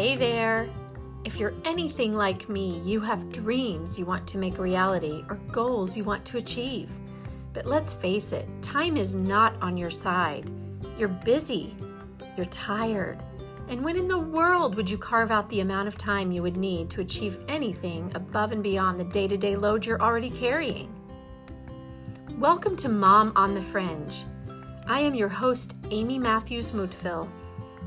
Hey there! If you're anything like me, you have dreams you want to make reality or goals you want to achieve. But let's face it, time is not on your side. You're busy, you're tired. And when in the world would you carve out the amount of time you would need to achieve anything above and beyond the day to day load you're already carrying? Welcome to Mom on the Fringe. I am your host, Amy Matthews Mutville.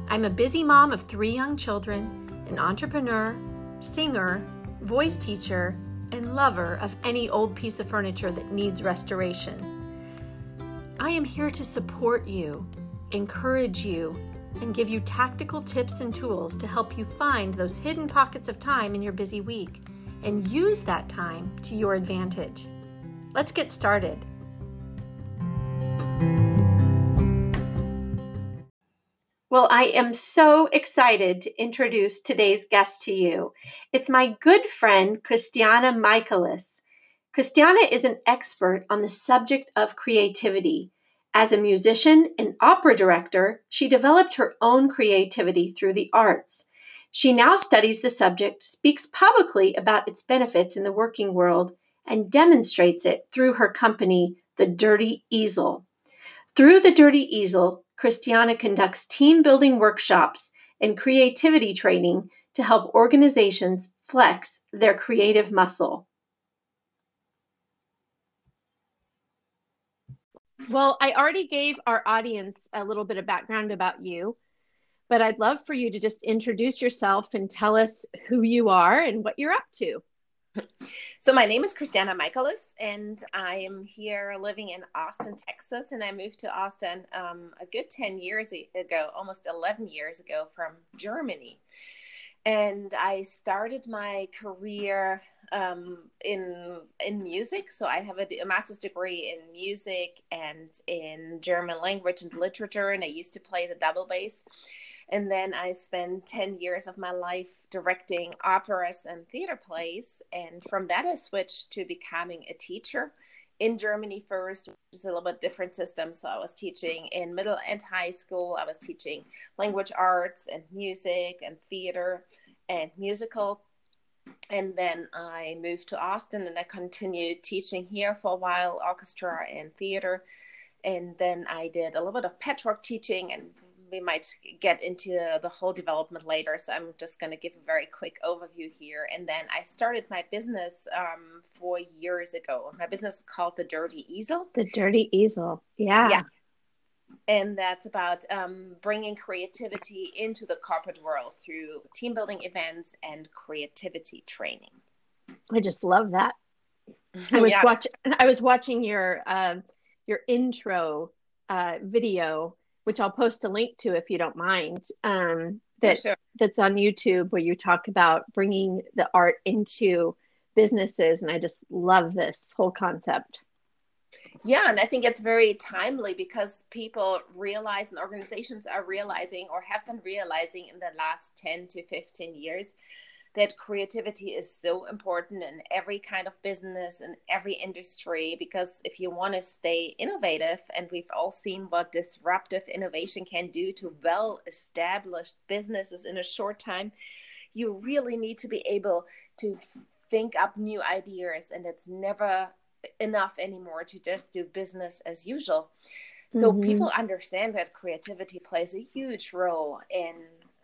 I'm a busy mom of three young children an entrepreneur, singer, voice teacher, and lover of any old piece of furniture that needs restoration. I am here to support you, encourage you, and give you tactical tips and tools to help you find those hidden pockets of time in your busy week and use that time to your advantage. Let's get started. Well, I am so excited to introduce today's guest to you. It's my good friend, Christiana Michaelis. Christiana is an expert on the subject of creativity. As a musician and opera director, she developed her own creativity through the arts. She now studies the subject, speaks publicly about its benefits in the working world, and demonstrates it through her company, The Dirty Easel. Through The Dirty Easel, Christiana conducts team building workshops and creativity training to help organizations flex their creative muscle. Well, I already gave our audience a little bit of background about you, but I'd love for you to just introduce yourself and tell us who you are and what you're up to. So my name is Christiana Michaelis, and I am here living in Austin, Texas. And I moved to Austin um, a good ten years ago, almost eleven years ago, from Germany. And I started my career um, in in music. So I have a, a master's degree in music and in German language and literature, and I used to play the double bass and then I spent 10 years of my life directing operas and theater plays. And from that, I switched to becoming a teacher in Germany first, which is a little bit different system. So I was teaching in middle and high school. I was teaching language arts and music and theater and musical. And then I moved to Austin and I continued teaching here for a while, orchestra and theater. And then I did a little bit of patchwork teaching and we might get into the whole development later. So I'm just going to give a very quick overview here. And then I started my business um, four years ago. My business is called The Dirty Easel. The Dirty Easel. Yeah. Yeah. And that's about um, bringing creativity into the corporate world through team building events and creativity training. I just love that. I was yeah. watching. I was watching your uh, your intro uh, video which I'll post a link to if you don't mind. Um, that sure. that's on YouTube where you talk about bringing the art into businesses, and I just love this whole concept. Yeah, and I think it's very timely because people realize and organizations are realizing or have been realizing in the last 10 to 15 years that creativity is so important in every kind of business and every industry because if you want to stay innovative and we've all seen what disruptive innovation can do to well established businesses in a short time you really need to be able to think up new ideas and it's never enough anymore to just do business as usual so mm-hmm. people understand that creativity plays a huge role in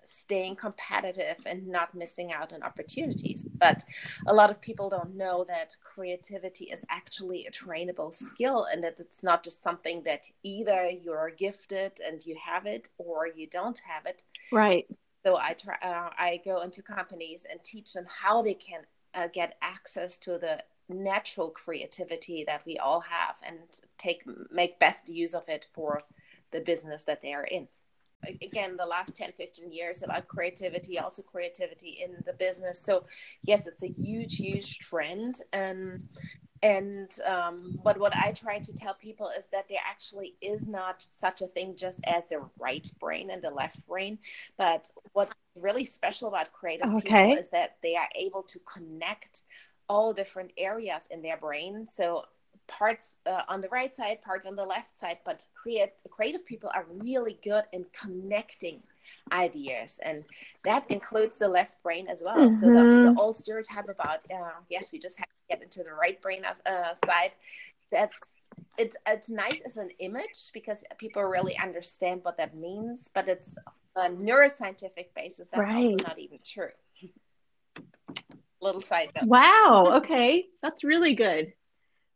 staying competitive and not missing out on opportunities. But a lot of people don't know that creativity is actually a trainable skill and that it's not just something that either you're gifted and you have it or you don't have it. Right. So I try, uh, I go into companies and teach them how they can uh, get access to the natural creativity that we all have and take make best use of it for the business that they are in again the last 10 15 years about creativity also creativity in the business. So yes it's a huge huge trend. And and um, but what i try to tell people is that there actually is not such a thing just as the right brain and the left brain. But what's really special about creative okay. people is that they are able to connect all different areas in their brain. So parts uh, on the right side, parts on the left side. But create, creative people are really good in connecting ideas and that includes the left brain as well mm-hmm. so the, the, old stereotype about uh, yes we just have to get into the right brain uh, side that's it's it's nice as an image because people really understand what that means but it's a neuroscientific basis that's right. also not even true little side note wow okay that's really good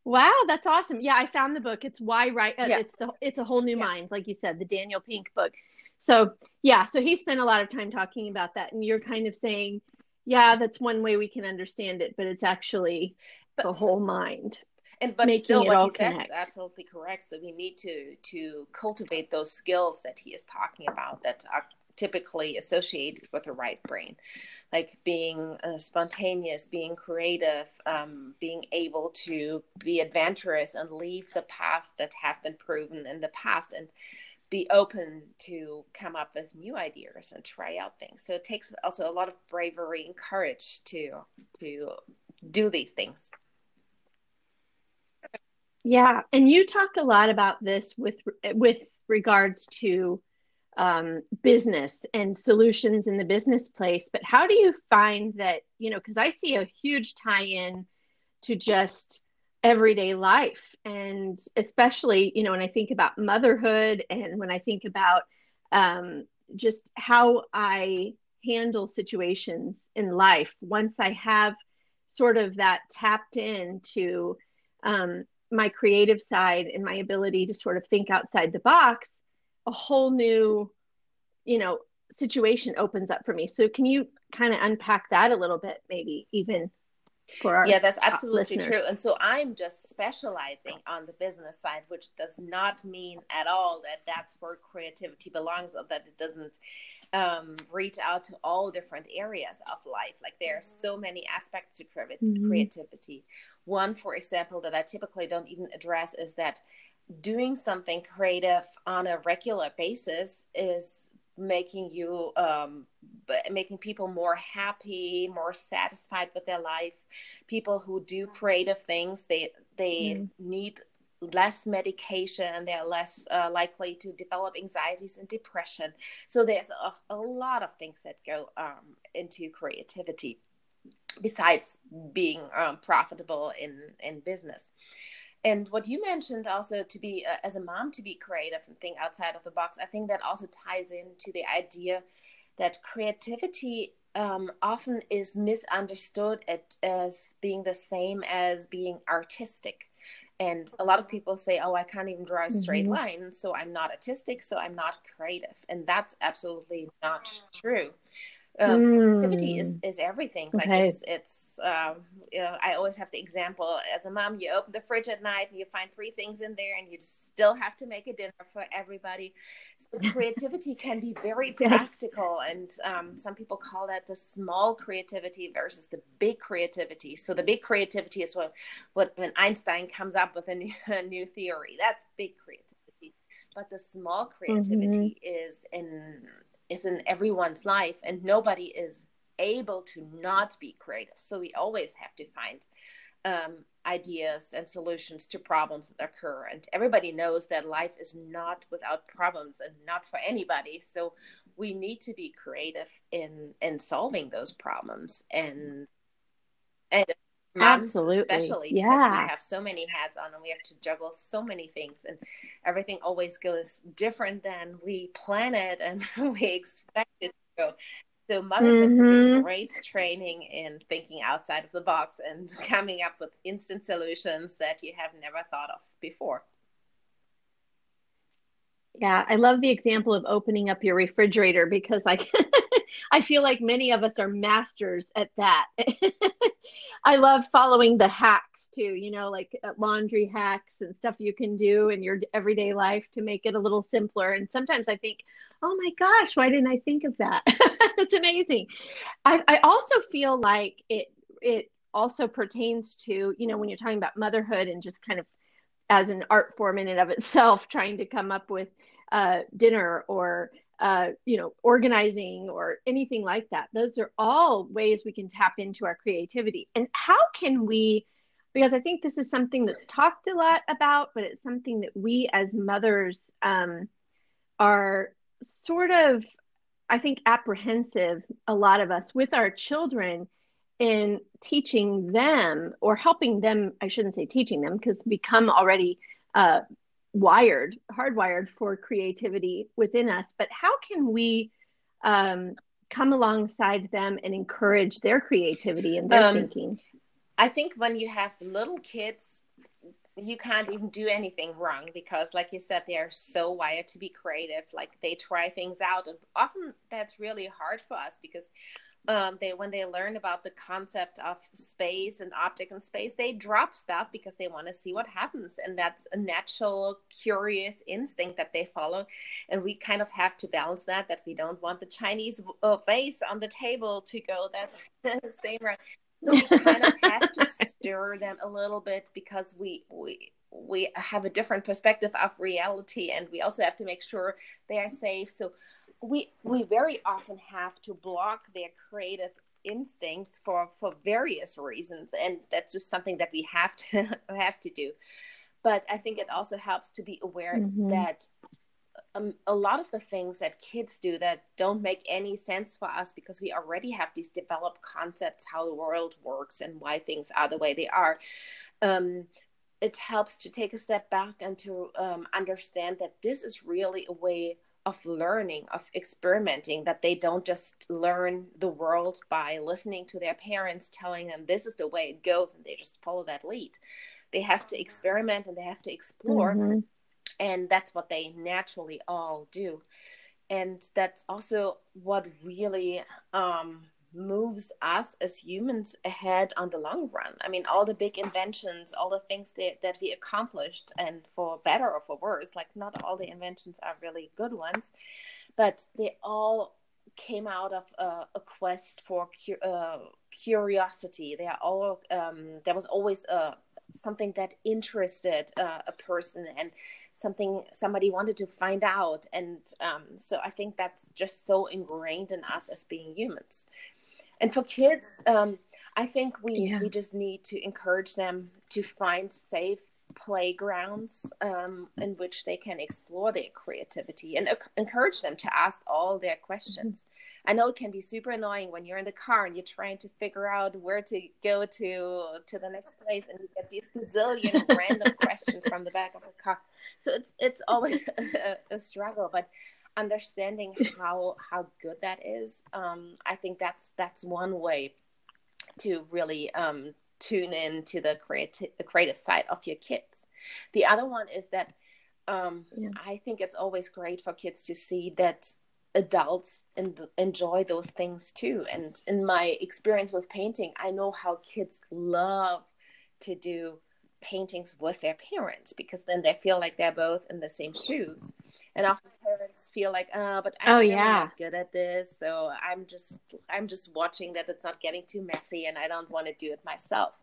Wow, that's awesome. Yeah, I found the book. It's why right uh, yeah. it's the it's a whole new yeah. mind like you said, the Daniel Pink book. So, yeah, so he spent a lot of time talking about that and you're kind of saying, yeah, that's one way we can understand it, but it's actually but, the whole mind. And but still what he connect. says is absolutely correct. So we need to to cultivate those skills that he is talking about that are typically associated with the right brain. Like being uh, spontaneous being creative um, being able to be adventurous and leave the paths that have been proven in the past and be open to come up with new ideas and try out things. So it takes also a lot of bravery and courage to to do these things. Yeah and you talk a lot about this with with regards to um, business and solutions in the business place. But how do you find that, you know, because I see a huge tie in to just everyday life. And especially, you know, when I think about motherhood and when I think about um, just how I handle situations in life, once I have sort of that tapped into um, my creative side and my ability to sort of think outside the box a whole new you know situation opens up for me so can you kind of unpack that a little bit maybe even for our yeah that's absolutely listeners. true and so i'm just specializing on the business side which does not mean at all that that's where creativity belongs or that it doesn't um, reach out to all different areas of life like there are so many aspects to mm-hmm. creativity one for example that i typically don't even address is that doing something creative on a regular basis is making you um, making people more happy more satisfied with their life. People who do creative things they they mm. need less medication. They're less uh, likely to develop anxieties and depression. So there's a, a lot of things that go um, into creativity besides being um, profitable in in business and what you mentioned also to be uh, as a mom to be creative and think outside of the box i think that also ties into the idea that creativity um, often is misunderstood at, as being the same as being artistic. And a lot of people say oh i can't even draw a straight mm-hmm. line so i'm not artistic so i'm not creative. And that's absolutely not true um, mm. creativity is, is everything like okay. it's it's um, you know i always have the example as a mom you open the fridge at night and you find three things in there and you just still have to make a dinner for everybody so creativity can be very practical and um, some people call that the small creativity versus the big creativity so the big creativity is what what when einstein comes up with a new, a new theory that's big creativity but the small creativity mm-hmm. is in is in everyone's life and nobody is able to not be creative. So we always have to find um, ideas and solutions to problems that occur. And everybody knows that life is not without problems and not for anybody. So we need to be creative in in solving those problems and and moms Absolutely. especially yeah. because we have so many hats on and we have to juggle so many things and everything always goes different than we plan it and we expect it to go. So motherhood mm-hmm. is a mm-hmm. great training in thinking outside of the box and coming up with instant solutions that you have never thought of before. Yeah, I love the example of opening up your refrigerator because I I feel like many of us are masters at that. I love following the hacks too, you know, like uh, laundry hacks and stuff you can do in your everyday life to make it a little simpler. And sometimes I think, oh my gosh, why didn't I think of that? it's amazing. I, I also feel like it it also pertains to, you know, when you're talking about motherhood and just kind of as an art form in and of itself, trying to come up with uh, dinner or uh, you know organizing or anything like that. Those are all ways we can tap into our creativity. And how can we? Because I think this is something that's talked a lot about, but it's something that we as mothers um, are sort of I think, apprehensive, a lot of us, with our children in teaching them or helping them. I shouldn't say teaching them because become already uh, wired, hardwired for creativity within us. But how can we um, come alongside them and encourage their creativity and their um, thinking? I think when you have little kids, you can't even do anything wrong because like you said they are so wired to be creative like they try things out and often that's really hard for us because um, they when they learn about the concept of space and object in space they drop stuff because they want to see what happens and that's a natural curious instinct that they follow and we kind of have to balance that that we don't want the chinese uh, vase on the table to go that's the same right so we kind of have to stir them a little bit because we we we have a different perspective of reality and we also have to make sure they are safe. So we we very often have to block their creative instincts for for various reasons and that's just something that we have to have to do but i think it also helps to be aware mm-hmm. that um, a lot of the things that kids do that don't make any sense for us because we already have these developed concepts how the world works and why things are the way they are um, it helps to take a step back and to um, understand that this is really a way of learning of experimenting that they don't just learn the world by listening to their parents telling them this is the way it goes and they just follow that lead. They have to experiment and they have to explore mm-hmm. and that's what they naturally all do. And that's also what really um, moves us as humans ahead on the long run. I mean all the big inventions all the things that, that we accomplished and for better or for worse like not all the inventions are really good ones but they all came out of uh, a quest for cu- uh, curiosity. They are all um, there was always a something that interested uh, a person and something somebody wanted to find out. And um, so i think that's just so ingrained in us as being humans and for kids um, i think we yeah. we just need to encourage them to find safe playgrounds um, in which they can explore their creativity and uh, encourage them to ask all their questions mm-hmm I know it can be super annoying when you're in the car and you're trying to figure out where to go to to the next place, and you get these gazillion random questions from the back of the car. So it's it's always a, a struggle, but understanding how how good that is, um, I think that's that's one way to really um, tune in to the creative the creative side of your kids. The other one is that um, yeah. I think it's always great for kids to see that adults and enjoy those things too. And in my experience with painting, I know how kids love to do paintings with their parents because then they feel like they're both in the same shoes. And often parents feel like, oh, but I'm oh, really yeah. not good at this, so I'm just I'm just watching that it's not getting too messy, and I don't want to do it myself.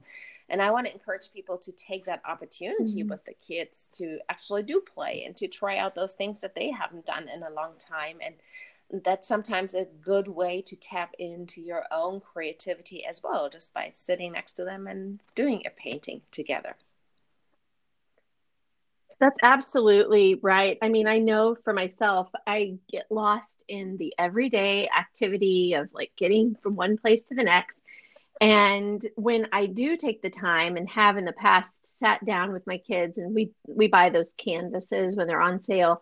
And I want to encourage people to take that opportunity mm-hmm. with the kids to actually do play and to try out those things that they haven't done in a long time and that's sometimes a good way to tap into your own creativity as well, just by sitting next to them and doing a painting together. That's absolutely right. I mean, I know for myself, I get lost in the everyday activity of like getting from one place to the next. And when I do take the time and have in the past sat down with my kids and we we buy those canvases when they're on sale,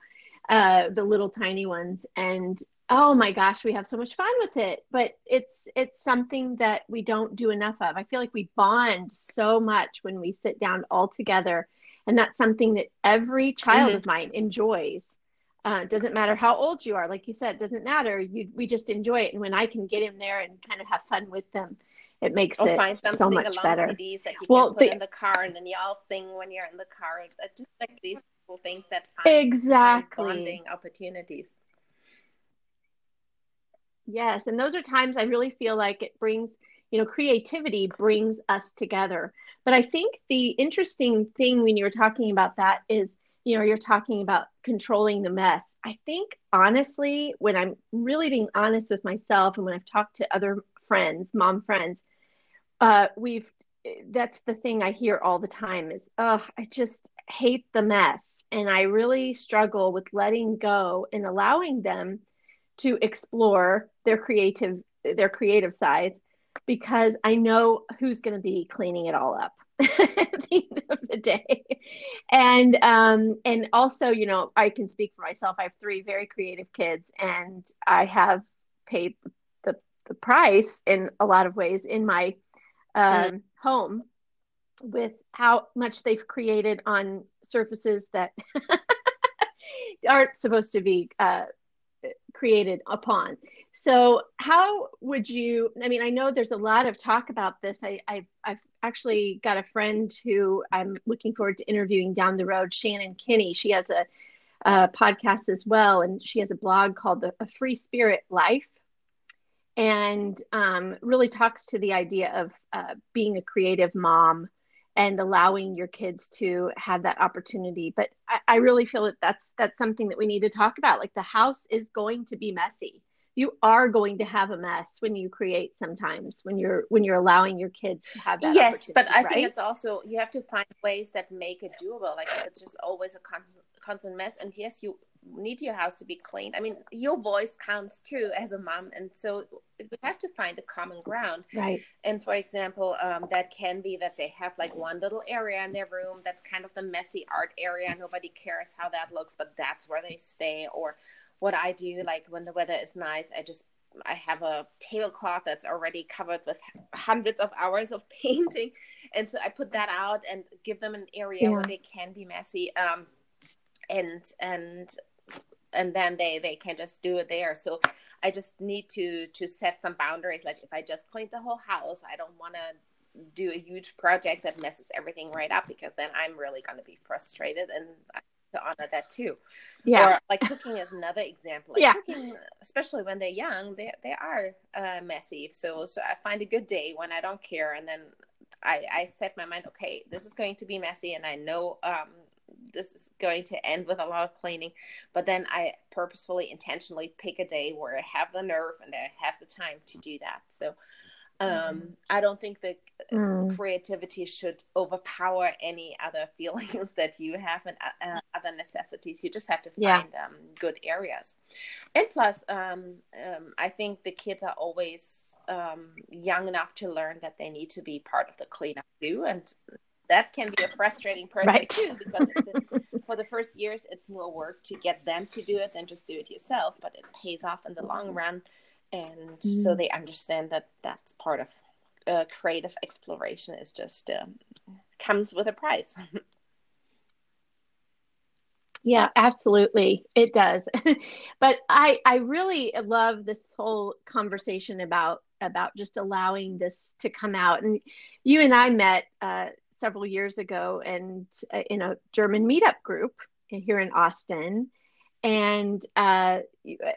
uh, the little tiny ones, and oh my gosh, we have so much fun with it. But it's it's something that we don't do enough of. I feel like we bond so much when we sit down all together and that's something that every child mm-hmm. of mine enjoys. Uh, doesn't matter how old you are. Like you said doesn't matter. You we just enjoy it. And when i can get in there and kind of have fun with them it makes or it find some so much better. CDs that you well, can put the, in the car and then you all sing when you're in the car. Just like these cool things that find, exactly. bonding opportunities. Yes. And those are times i really feel like it brings you know creativity brings us together but I think the interesting thing when you're talking about that is, you know, you're talking about controlling the mess. I think honestly, when I'm really being honest with myself and when I've talked to other friends, mom friends, uh, we've that's the thing I hear all the time is, oh, I just hate the mess. And I really struggle with letting go and allowing them to explore their creative their creative side because I know who's going to be cleaning it all up at the end of the day. And um and also, you know, I can speak for myself. I have three very creative kids and I have paid the the price in a lot of ways in my um, mm. home with how much they've created on surfaces that aren't supposed to be uh, created upon. So, how would you? I mean, I know there's a lot of talk about this. I, I've, I've actually got a friend who I'm looking forward to interviewing down the road, Shannon Kinney. She has a, a podcast as well, and she has a blog called the A Free Spirit Life, and um, really talks to the idea of uh, being a creative mom and allowing your kids to have that opportunity. But I, I, really feel that that's that's something that we need to talk about. Like the house is going to be messy. You are going to have a mess when you create sometimes when you're when you're allowing your kids to have that. Yes, but I right? think it's also you have to find ways that make it doable. Like it's just always a con- constant mess. And yes, you need your house to be cleaned. I mean, your voice counts too as a mom, and so we have to find a common ground. Right. And for example, um, that can be that they have like one little area in their room that's kind of the messy art area. Nobody cares how that looks, but that's where they stay. Or what I do, like when the weather is nice, I just I have a tablecloth that's already covered with hundreds of hours of painting, and so I put that out and give them an area yeah. where they can be messy. Um, and and and then they they can just do it there so i just need to to set some boundaries like if i just cleaned the whole house i don't want to do a huge project that messes everything right up because then i'm really going to be frustrated and to honor that too yeah or like cooking is another example like yeah. cooking especially when they're young they, they are uh, messy so so i find a good day when i don't care and then I, I set my mind okay this is going to be messy and i know um, this is going to end with a lot of cleaning. But then I purposefully, intentionally pick a day where I have the nerve and I have the time to do that. So um, mm. I don't think that mm. creativity should overpower any other feelings that you have and uh, other necessities. You just have to find yeah. um, good areas. And plus, um, um I think the kids are always um, young enough to learn that they need to be part of the cleanup too. And that can be a frustrating process right. too because the, for the first years it's more work to get them to do it than just do it yourself but it pays off in the long run and mm. so they understand that that's part of uh, creative exploration is just um, comes with a price yeah absolutely it does but i i really love this whole conversation about about just allowing this to come out and you and i met uh, several years ago and uh, in a German meetup group here in Austin. And uh,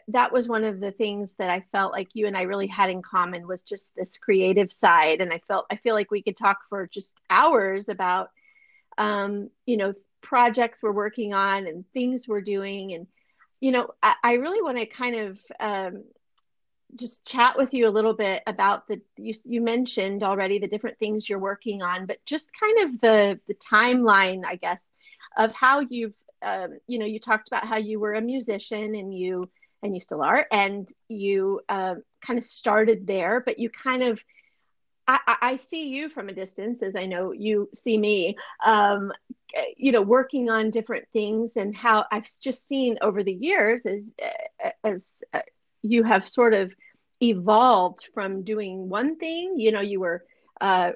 that was one of the things that I felt like you and I really had in common was just this creative side. And I felt I feel like we could talk for just hours about, um, you know, projects we're working on and things we're doing. And you know, I, I really want to kind of um, just chat with you a little bit about the you, you mentioned already the different things you're working on but just kind of the the timeline i guess of how you've um, you know you talked about how you were a musician and you and you still are and you um, kind of started there but you kind of I, I, see you from a distance as I know you see me, um, you know, working on different things and how I've just seen over the years as, as uh, you have sort of evolved from doing one thing you know you were uh,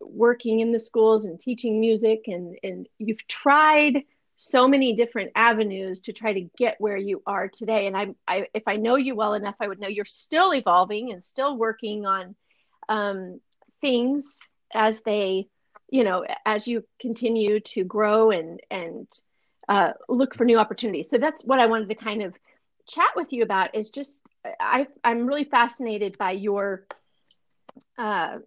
working in the schools and teaching music and and you've tried so many different avenues to try to get where you are today. And I, I if i know you well enough i would know you're still evolving and still working on um, things as they you know as you continue to grow and and uh, look for new opportunities. So that's what i wanted to kind of chat with you about is just I I'm really fascinated by your uh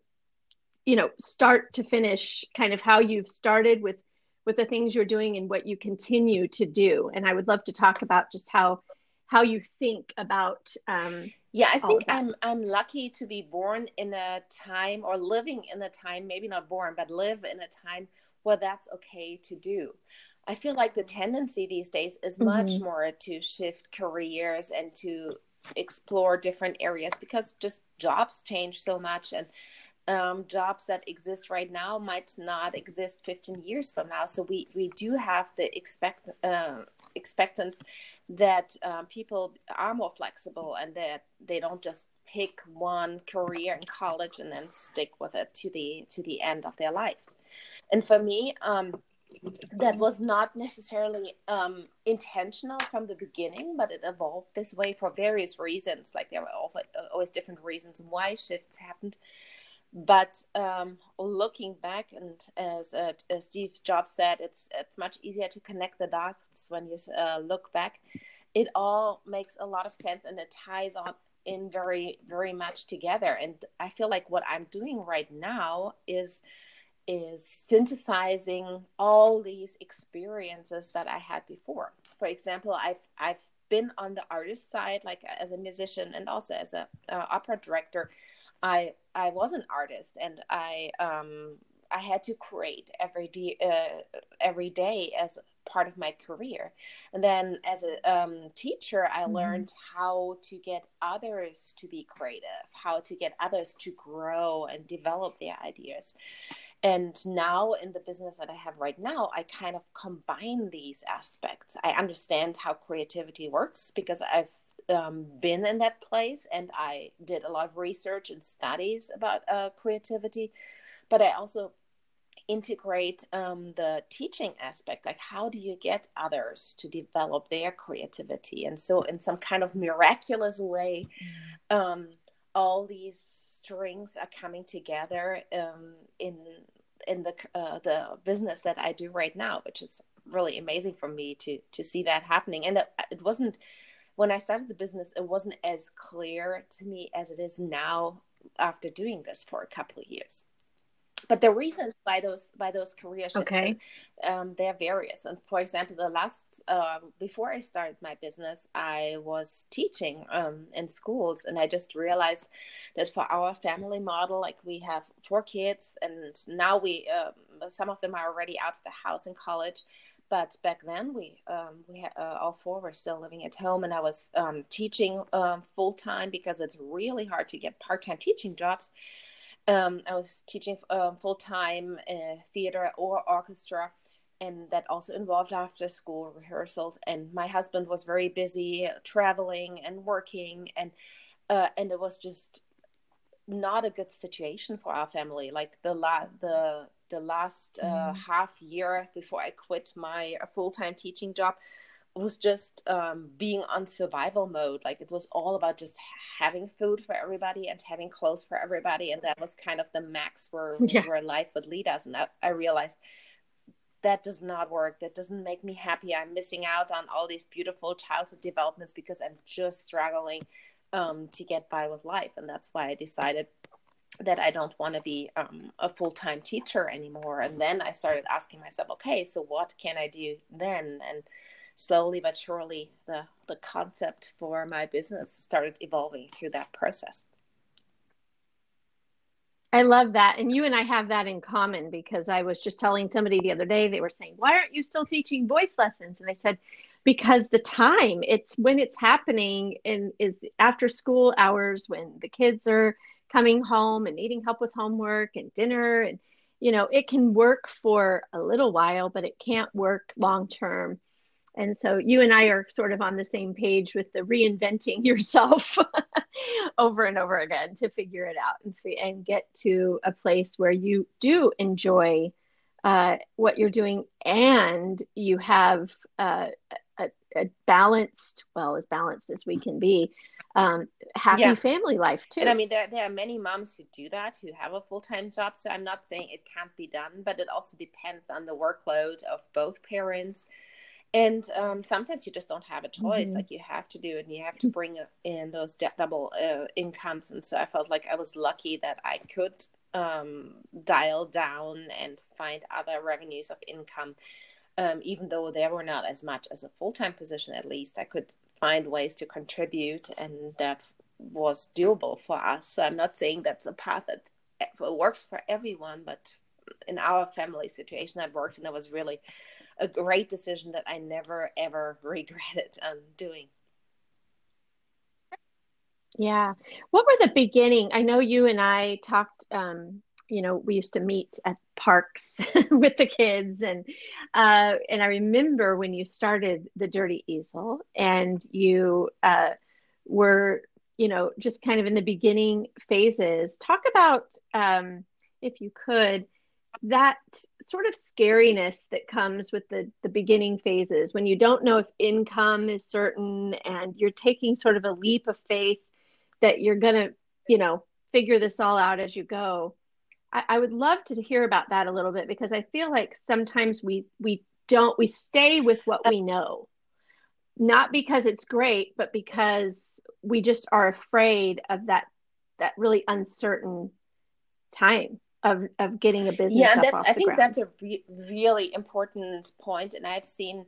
you know start to finish kind of how you've started with with the things you're doing and what you continue to do. And I would love to talk about just how how you think about um yeah i think i'm i'm lucky to be born in a time or living in a time maybe not born but live in a time where that's okay to do. I feel like the tendency these days is much mm-hmm. more to shift careers and to explore different areas because just jobs change so much and um, jobs that exist right now might not exist 15 years from now. So we, we do have the expect uh, expectance that um, people are more flexible and that they don't just pick one career in college and then stick with it to the to the end of their lives. And for me, um, that was not necessarily um, intentional from the beginning, but it evolved this way for various reasons. Like there were always different reasons why shifts happened. But um, looking back, and as, uh, as, Steve Jobs said, it's it's much easier to connect the dots when you uh, look back. It all makes a lot of sense, and it ties on in very very much together. And I feel like what I'm doing right now is is synthesizing all these experiences that I had before. For example, I've I've been on the artist side, like as a musician and also as a uh, opera director. I I was an artist, and I um, I had to create every day uh, every day as part of my career. And then as a um, teacher, I mm-hmm. learned how to get others to be creative, how to get others to grow and develop their ideas and now in the business that i have right now i kind of combine these aspects i understand how creativity works because i've um, been in that place and i did a lot of research and studies about uh, creativity but i also integrate um, the teaching aspect like how do you get others to develop their creativity and so in some kind of miraculous way um, all these strings are coming together um, in in the uh, the business that I do right now, which is really amazing for me to to see that happening. And it, it wasn't when I started the business, it wasn't as clear to me as it is now after doing this for a couple of years. But the reasons by those by those career shifts okay. um, they're various. And for example the last uh, before i started my business i was teaching um, in schools. And i just realized that for our family model like we have four kids and now we um, some of them are already out of the house in college but back then we um, we had, uh, all four were still living at home and i was um, teaching um, full time because it's really hard to get part-time teaching jobs um, I was teaching um, full time uh, theater or orchestra, and that also involved after school rehearsals. And my husband was very busy traveling and working, and uh, and it was just not a good situation for our family. Like the la- the the last uh, mm. half year before I quit my uh, full time teaching job, was just um, being on survival mode. Like it was all about just having food for everybody and having clothes for everybody, and that was kind of the max where yeah. where life would lead us. And I, I realized that does not work. That doesn't make me happy. I'm missing out on all these beautiful childhood developments because I'm just struggling um, to get by with life, and that's why I decided that I don't want to be um, a full time teacher anymore. And then I started asking myself, okay, so what can I do then? And slowly but surely the the concept for my business started evolving through that process I love that. And you and I have that in common because I was just telling somebody the other day, they were saying, Why aren't you still teaching voice lessons? And I said, Because the time, it's when it's happening and is after school hours when the kids are coming home and needing help with homework and dinner. And, you know, it can work for a little while, but it can't work long term. And so you and I are sort of on the same page with the reinventing yourself over and over again to figure it out and, and get to a place where you do enjoy uh, what you're doing and you have uh, a, a, balanced, well, as balanced as we can be, um, happy yeah. family life too. And I mean, there, there are many moms who do that, who have a full time job. So I'm not saying it can't be done, but it also depends on the workload of both parents and um, sometimes you just don't have a choice mm-hmm. like you have to do it and you have to bring in those double uh, incomes and so i felt like i was lucky that i could um, dial down and find other revenues of income um, even though they were not as much as a full-time position at least i could find ways to contribute and that was doable for us so i'm not saying that's a path that works for everyone but in our family situation that worked and it was really a great decision that I never ever regretted um, doing. Yeah. What were the beginning? I know you and I talked, um, you know, we used to meet at parks with the kids and uh, and I remember when you started the Dirty Easel and you uh, were, you know, just kind of in the beginning phases. Talk about um, if you could that sort of scariness that comes with the the beginning phases when you don't know if income is certain and you're taking sort of a leap of faith that you're going to, you know, figure this all out as you go. I, I would love to hear about that a little bit because I feel like sometimes we we don't we stay with what we know, not because it's great, but because we just are afraid of that that really uncertain time of of getting a business. Yeah, and that's I think ground. that's a re- really important point, and I've seen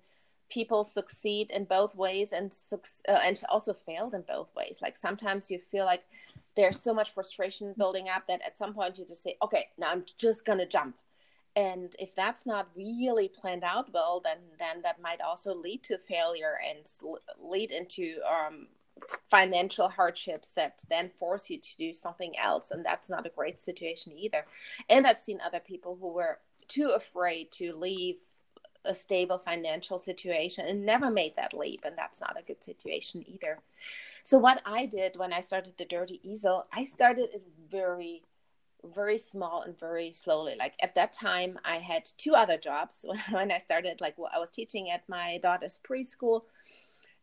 people succeed in both ways and uh, and also failed in both ways. Like sometimes you feel like there's so much frustration building up that at some point you just say, okay, now I'm just gonna jump. And if that's not really planned out well, then then that might also lead to failure and lead into um, financial hardships that then force you to do something else, and that's not a great situation either. And I've seen other people who were too afraid to leave a stable financial situation and never made that leap and that's not a good situation either. So what i did when i started the dirty easel i started it very very small and very slowly. Like at that time i had two other jobs when i started like i was teaching at my daughter's preschool.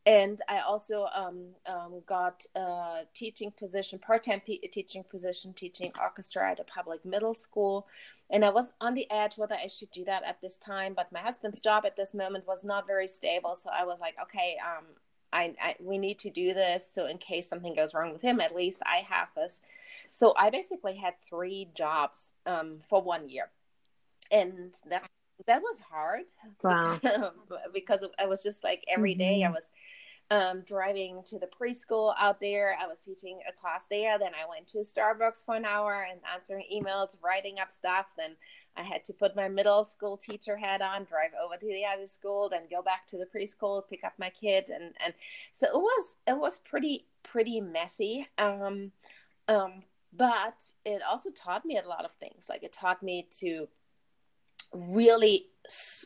And I also um, um, got a teaching position, part-time teaching position, teaching orchestra at a public middle school. And I was on the edge whether I should do that at this time, but my husband's job at this moment was not very stable. So I was like, okay, um, I, I, we need to do this. So in case something goes wrong with him, at least I have this. So I basically had three jobs um, for one year, and that that was hard. Wow. because I was just like every mm-hmm. day I was um, driving to the preschool out there. I was teaching a class there. Then I went to Starbucks for an hour and answering emails, writing up stuff. Then I had to put my middle school teacher hat on, drive over to the other school, then go back to the preschool, pick up my kid, and and so it was it was pretty pretty messy. Um, um, but it also taught me a lot of things. Like it taught me to really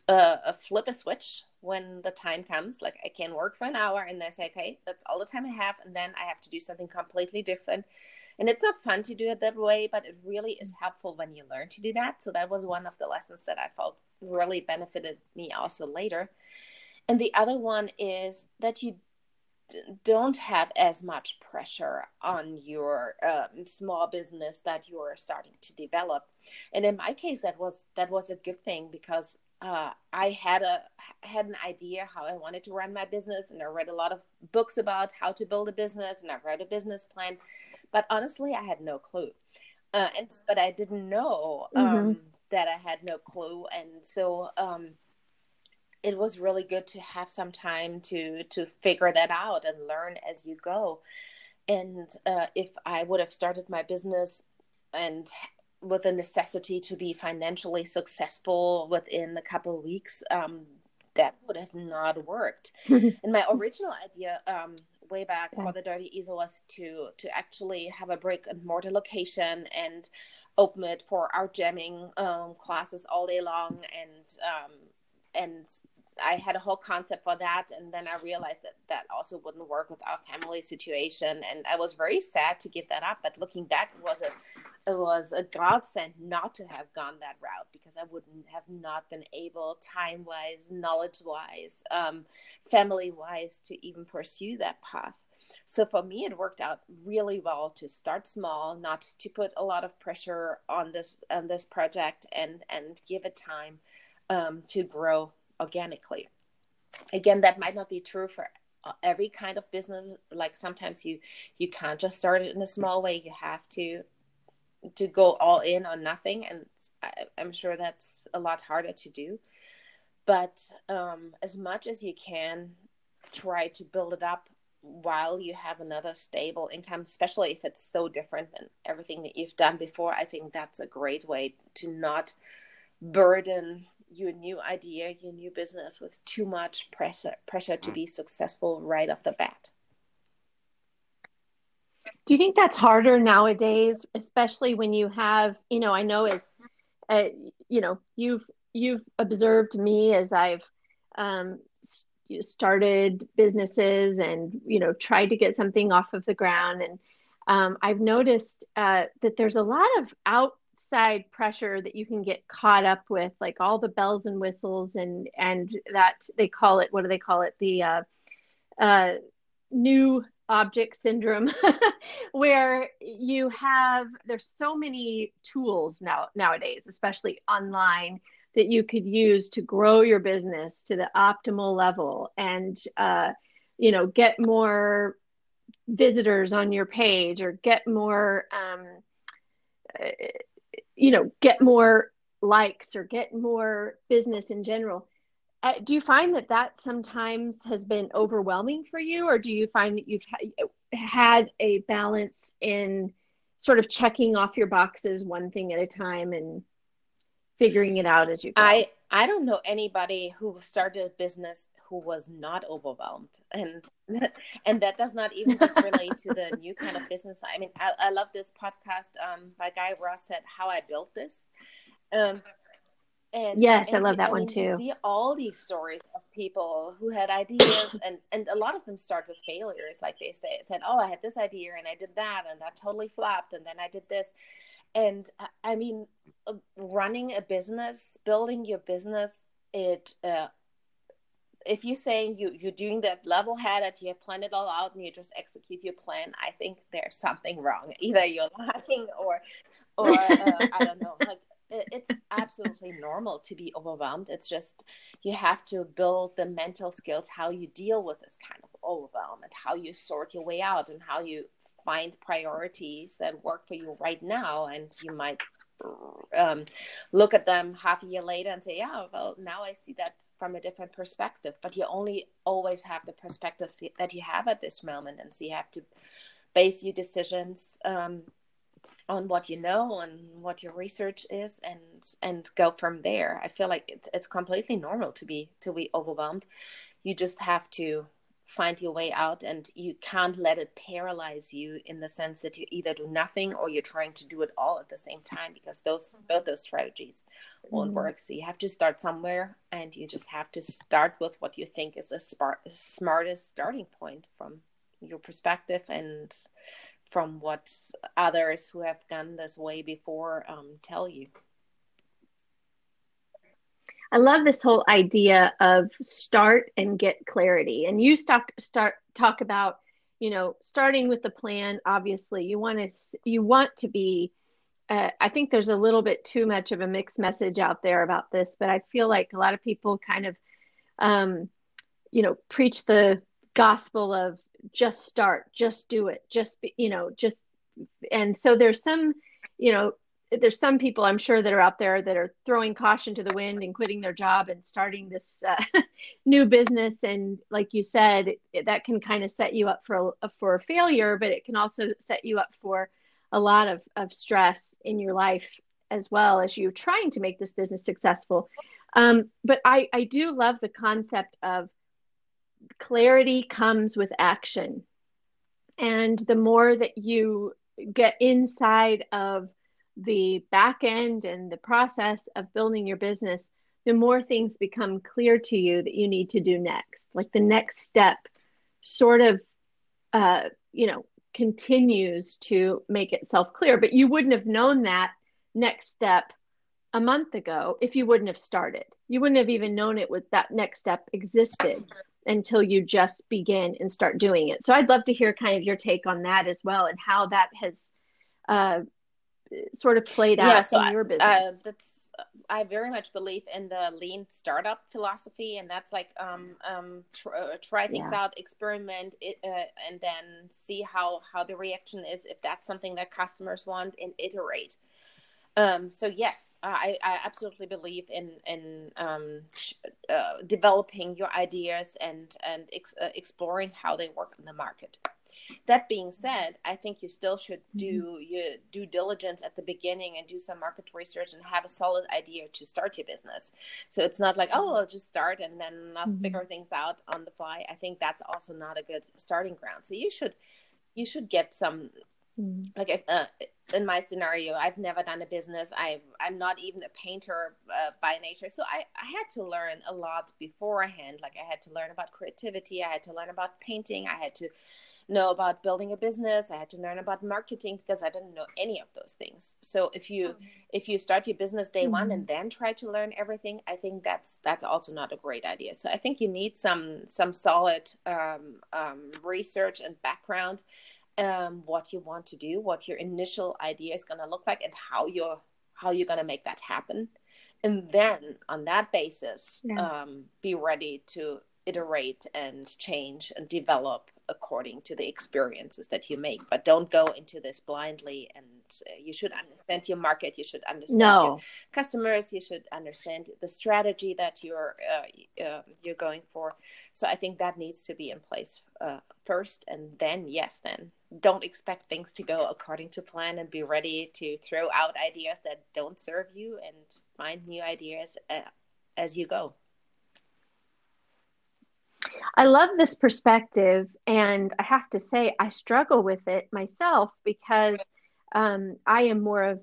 uh, flip a switch when the time comes. Like I can work for an hour and then say, okay, that's all the time I have, and then I have to do something completely different. And it's not fun to do it that way, but it really is helpful when you learn to do that. So that was one of the lessons that I felt really benefited me also later. And the other one is that you don't have as much pressure on your um, small business that you're starting to develop and in my case that was that was a good thing because uh, I had a had an idea how I wanted to run my business, and I read a lot of books about how to build a business, and I wrote a business plan. But honestly, I had no clue, uh, and but I didn't know um, mm-hmm. that I had no clue, and so um, it was really good to have some time to to figure that out and learn as you go. And uh, if I would have started my business and with a necessity to be financially successful within a couple of weeks, um, that would have not worked. and my original idea um, way back for the Dirty Easel was to to actually have a brick and mortar location and open it for art jamming um, classes all day long and um, and I had a whole concept for that, and then I realized that that also wouldn't work with our family situation, and I was very sad to give that up. But looking back, it was a it was a godsend not to have gone that route because I wouldn't have not been able, time wise, knowledge wise, um, family wise, to even pursue that path. So for me, it worked out really well to start small, not to put a lot of pressure on this on this project, and and give it time um, to grow organically. Again, that might not be true for every kind of business. Like sometimes you you can't just start it in a small way. You have to to go all in on nothing, and I, am sure that's a lot harder to do. But um, as much as you can, try to build it up while you have another stable income, especially if it's so different than everything that you've done before. I think that's a great way to not burden your new idea, your new business with too much pressure pressure to be successful right off the bat. Do you think that's harder nowadays, especially when you have, you know, I know as, uh, you know, you've you've observed me as I've um, started businesses and you know tried to get something off of the ground, and um, I've noticed uh, that there's a lot of outside pressure that you can get caught up with, like all the bells and whistles, and and that they call it what do they call it? The uh, uh, new object syndrome where you have there's so many tools now nowadays especially online that you could use to grow your business to the optimal level and uh, you know get more visitors on your page or get more um, uh, you know get more likes or get more business in general uh, do you find that that sometimes has been overwhelming for you or do you find that you've ha- had a balance in sort of checking off your boxes one thing at a time and figuring it out as you go? I i don't know anybody who started a business who was not overwhelmed and and that does not even just relate to the new kind of business. I mean i, I love this podcast. Um by Guy Raz said how i built this. Um and yes, and I love that one too. You see all these stories of people who had ideas, and and a lot of them start with failures. Like they say, said, "Oh, I had this idea, and I did that, and that totally flopped, and then I did this." And I mean, uh, running a business, building your business, it. Uh, if you say you you're doing that level headed, you have planned it all out, and you just execute your plan, I think there's something wrong. Either you're lying, or or uh, I don't know, like it's absolutely normal to be overwhelmed. It's just you have to build the mental skills how you deal with this kind of overwhelm and how you sort your way out and how you find priorities that work for you right now. And you might um, look at them half a year later and say, yeah, well, now I see that from a different perspective. But you only always have the perspective that you have at this moment. And so you have to base your decisions um, on what you know and what your research is and and go from there i feel like it's, it's completely normal to be to be overwhelmed you just have to find your way out and you can't let it paralyze you in the sense that you either do nothing or you're trying to do it all at the same time because those mm-hmm. both those strategies won't mm-hmm. work so you have to start somewhere and you just have to start with what you think is the smartest starting point from your perspective and from what others who have gone this way before um, tell you. I love this whole idea of start and get clarity. And you start start talk about, you know, starting with the plan. Obviously, you want to you want to be. Uh, I think there's a little bit too much of a mixed message out there about this, but I feel like a lot of people kind of, um, you know, preach the gospel of just start, just do it, just be, you know, just and so there's some, you know, there's some people I'm sure that are out there that are throwing caution to the wind and quitting their job and starting this uh, new business. And like you said, it, that can kind of set you up for a, for failure, but it can also set you up for a lot of, of stress in your life as well as you trying to make this business successful. Um, but I, I do love the concept of clarity comes with action. And the more that you get inside of the back end and the process of building your business, the more things become clear to you that you need to do next. Like the next step sort of, uh, you know, continues to make itself clear. But you wouldn't have known that next step a month ago if you wouldn't have started. You wouldn't have even known it with that next step existed until you just begin and start doing it. So I'd love to hear kind of your take on that as well and how that has uh, sort of played out yeah, so in your uh, business. Uh, that's I very much believe in the lean startup philosophy, and that's like um, um, tr- uh, try things yeah. out, experiment it, uh, and then see how how the reaction is. If that's something that customers want, and iterate. Um, so yes, I, I, absolutely believe in in um, uh, developing your ideas and and ex- uh, exploring how they work in the market. That being said, I think you still should do mm-hmm. your due diligence at the beginning and do some market research and have a solid idea to start your business. So it's not like, oh, I'll just start and then I'll mm-hmm. figure things out on the fly. I think that's also not a good starting ground. So you should you should get some mm. like if, uh, in my scenario, I've never done a business. I I'm not even a painter uh, by nature, so I I had to learn a lot beforehand. Like I had to learn about creativity. I had to learn about painting. I had to know about building a business i had to learn about marketing because i didn't know any of those things so if you mm-hmm. if you start your business day mm-hmm. one and then try to learn everything i think that's that's also not a great idea so i think you need some some solid um, um, research and background um, what you want to do what your initial idea is going to look like and how you're how you're going to make that happen and then on that basis yeah. Um, be ready to iterate and change and develop according to the experiences that you make but don't go into this blindly and you should understand your market you should understand no. your customers you should understand the strategy that you're uh, uh, you're going for. So i think that needs to be in place uh, first and then yes then. Don't expect things to go according to plan and be ready to throw out ideas that don't serve you and find new ideas uh, as you go. I love this perspective, and I have to say, I struggle with it myself because um, I am more of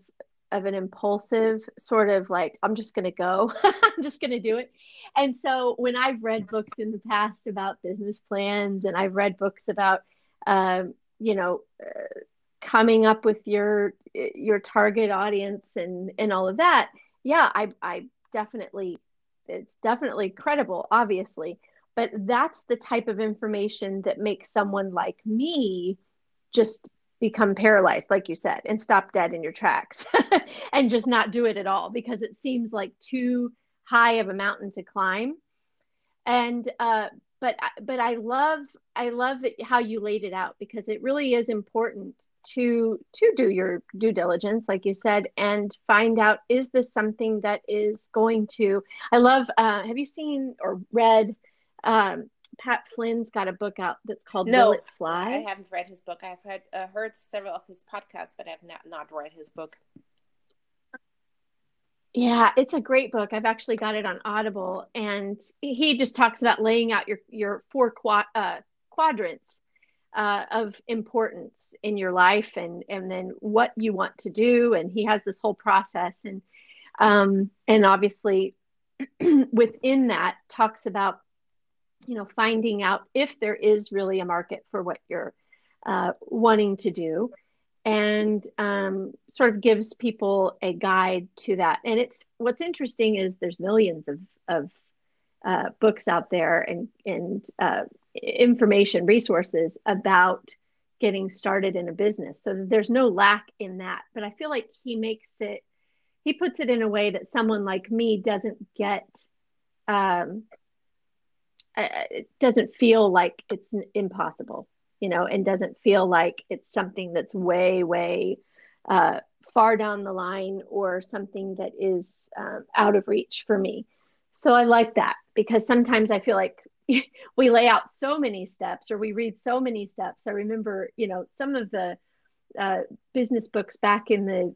of an impulsive sort of like I'm just to go, I'm just to do it. And so when I've read books in the past about business plans, and I've read books about, um, you know, uh, coming up with your your target audience and and all of that, yeah, I I definitely it's definitely credible, obviously but that's the type of information that makes someone like me just become paralyzed like you said and stop dead in your tracks and just not do it at all because it seems like too high of a mountain to climb. And uh, but but i love i love how you laid it out because it really is important to to do your due diligence like you said and find out is this something that is going to i love uh, have you seen or read um, Pat Flynn's got a book out that's called no, Will It Fly? I haven't read his book. I've heard, uh, heard several of his podcasts, but I've not, not read his book. Yeah, it's a great book. I've actually got it on Audible, and he just talks about laying out your your four quad, uh, quadrants uh, of importance in your life, and and then what you want to do. And he has this whole process, and um, and obviously within that talks about you know finding out if there is really a market for what you're uh, wanting to do. And um, sort of gives people a guide to that. And it's what's interesting is there's millions of, of uh, books out there and, and uh, information resources about getting started in a business. So there's no lack in that. But i feel like he makes it he puts it in a way that someone like me doesn't get um, it doesn't feel like it's impossible, you know, and doesn't feel like it's something that's way, way uh, far down the line or something that is um, out of reach for me. So I like that because sometimes I feel like we lay out so many steps or we read so many steps. I remember, you know, some of the uh, business books back in the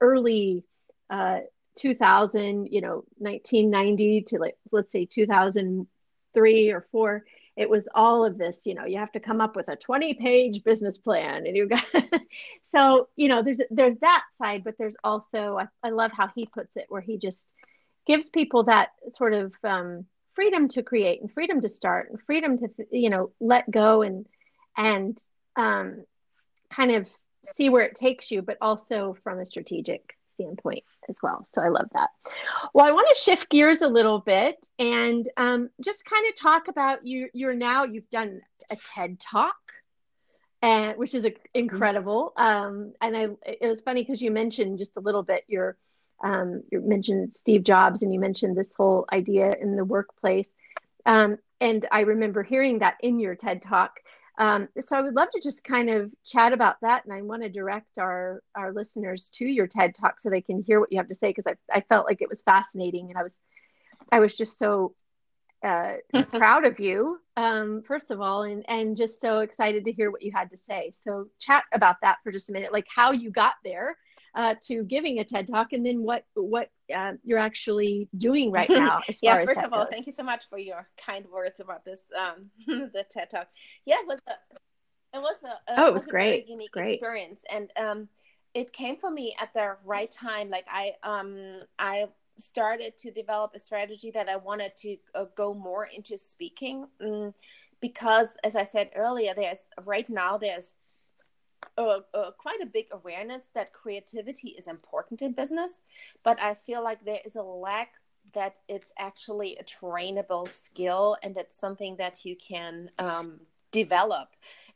early uh, 2000, you know, 1990 to like, let's say 2000 three or four it was all of this you know you have to come up with a 20 page business plan and you got so you know there's there's that side but there's also I, I, love how he puts it where he just gives people that sort of um, freedom to create and freedom to start and freedom to you know let go and and um, kind of see where it takes you but also from a strategic standpoint as well. So I love that. Well, I want to shift gears a little bit and um, just kind of talk about you. You're now you've done a TED talk, and which is a, incredible. Um, and I it was funny because you mentioned just a little bit your um, you mentioned Steve Jobs and you mentioned this whole idea in the workplace. Um, and I remember hearing that in your TED talk. Um, so I would love to just kind of chat about that, and I want to direct our our listeners to your TED talk so they can hear what you have to say because I I felt like it was fascinating, and I was I was just so uh, proud of you, um, first of all, and and just so excited to hear what you had to say. So chat about that for just a minute, like how you got there, uh, to giving a TED talk, and then what what uh, you're actually doing right now. As yeah, far as first of all, goes. thank you so much for your kind words about this um, the TED talk. Yeah, it was. A, It was a, oh, it was, was great. unique great. experience, and um, it came for me at the right time. Like I um I started to develop a strategy that I wanted to uh, go more into speaking um, because, as I said earlier, there's right now there's uh, uh, quite a big awareness that creativity is important in business, but I feel like there is a lack that it's actually a trainable skill and it's something that you can um, develop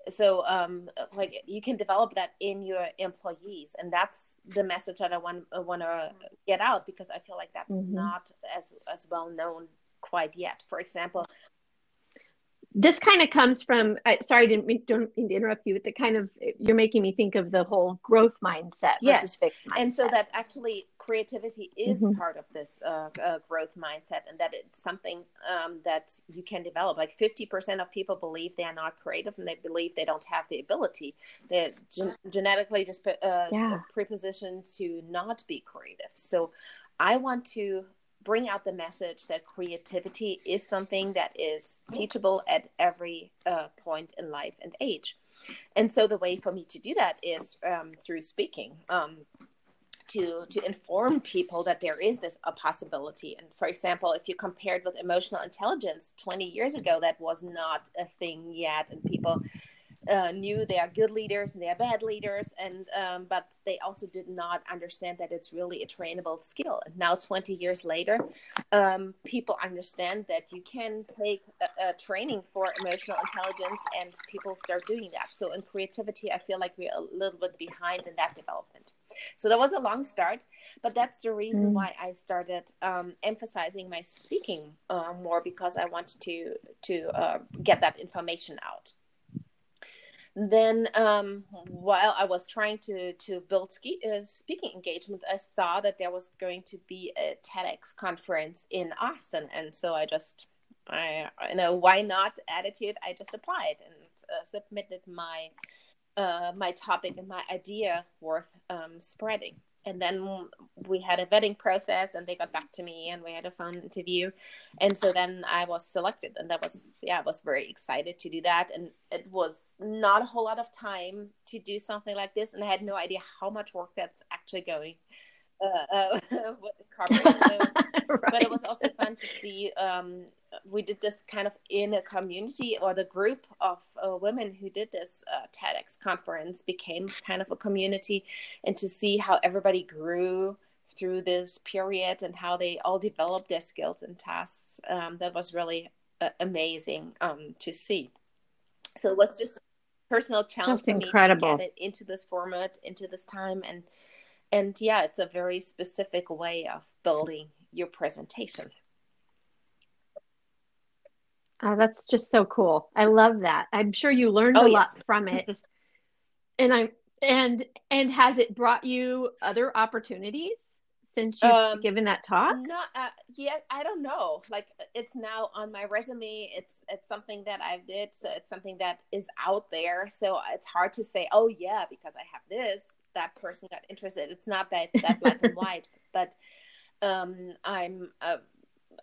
so um, like you can develop that in your employees and that's the message that i want want to get out because i feel like that's mm-hmm. not as as well known quite yet for example this kind of comes from uh, sorry I didn't mean, don't mean to interrupt you but the kind of you're making me think of the whole growth mindset yes. versus fixed mindset and so that actually creativity is mm-hmm. part of this uh, uh, growth mindset and that it's something um, that you can develop like 50% of people believe they are not creative and they believe they don't have the ability they're gen- genetically just uh, yeah. prepositioned to not be creative so i want to bring out the message that creativity is something that is teachable at every uh, point in life and age. And so the way for me to do that is um, through speaking. Um, to to inform people that there is this a possibility and for example if you compared with emotional intelligence 20 years ago that was not a thing yet and people uh, knew they are good leaders and they are bad leaders, and um, but they also did not understand that it's really a trainable skill. And now, 20 years later, um, people understand that you can take a, a, training for emotional intelligence, and people start doing that. So, in creativity, I feel like we're a little bit behind in that development. So that was a long start, but that's the reason mm. why I started um, emphasizing my speaking uh, more because I wanted to to uh, get that information out then um, while I was trying to to build ski, uh, speaking engagement, I saw that there was going to be a TEDx conference in Austin, and so I just, I you know why not attitude. I just applied and uh, submitted my uh, my topic and my idea worth um, spreading and then we had a vetting process and they got back to me and we had a phone interview and so then i was selected and that was yeah i was very excited to do that and it was not a whole lot of time to do something like this and i had no idea how much work that's actually going uh, uh. So, right. But it was also fun to see. Um, we did this kind of in a community, or the group of uh, women who did this uh, TEDx conference became kind of a community, and to see how everybody grew through this period and how they all developed their skills and tasks. Um, that was really uh, amazing um, to see. So it was just personal challenge just incredible. to get it into this format, into this time, and and yeah it's a very specific way of building your presentation oh that's just so cool. I love that. I'm sure you learned oh, a yes. lot from it. And i'm and and has it brought you other opportunities since you've um, given that talk? not uh, yet i don't know. Like it's now on my resume. It's it's something that I've did. So it's something that is out there. So it's hard to say oh yeah because i have this. That person got interested. It's not that that black and white, but um, I'm uh,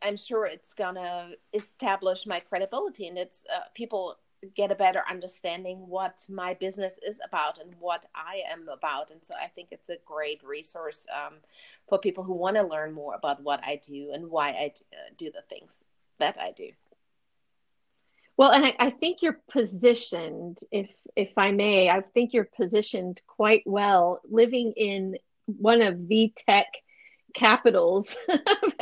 I'm sure it's gonna establish my credibility, and it's uh, people get a better understanding what my business is about and what I am about. And so I think it's a great resource um, for people who want to learn more about what I do and why I do the things that I do. Well, and I, I, think you're positioned, if if I may, I think you're positioned quite well, living in one of the tech capitals of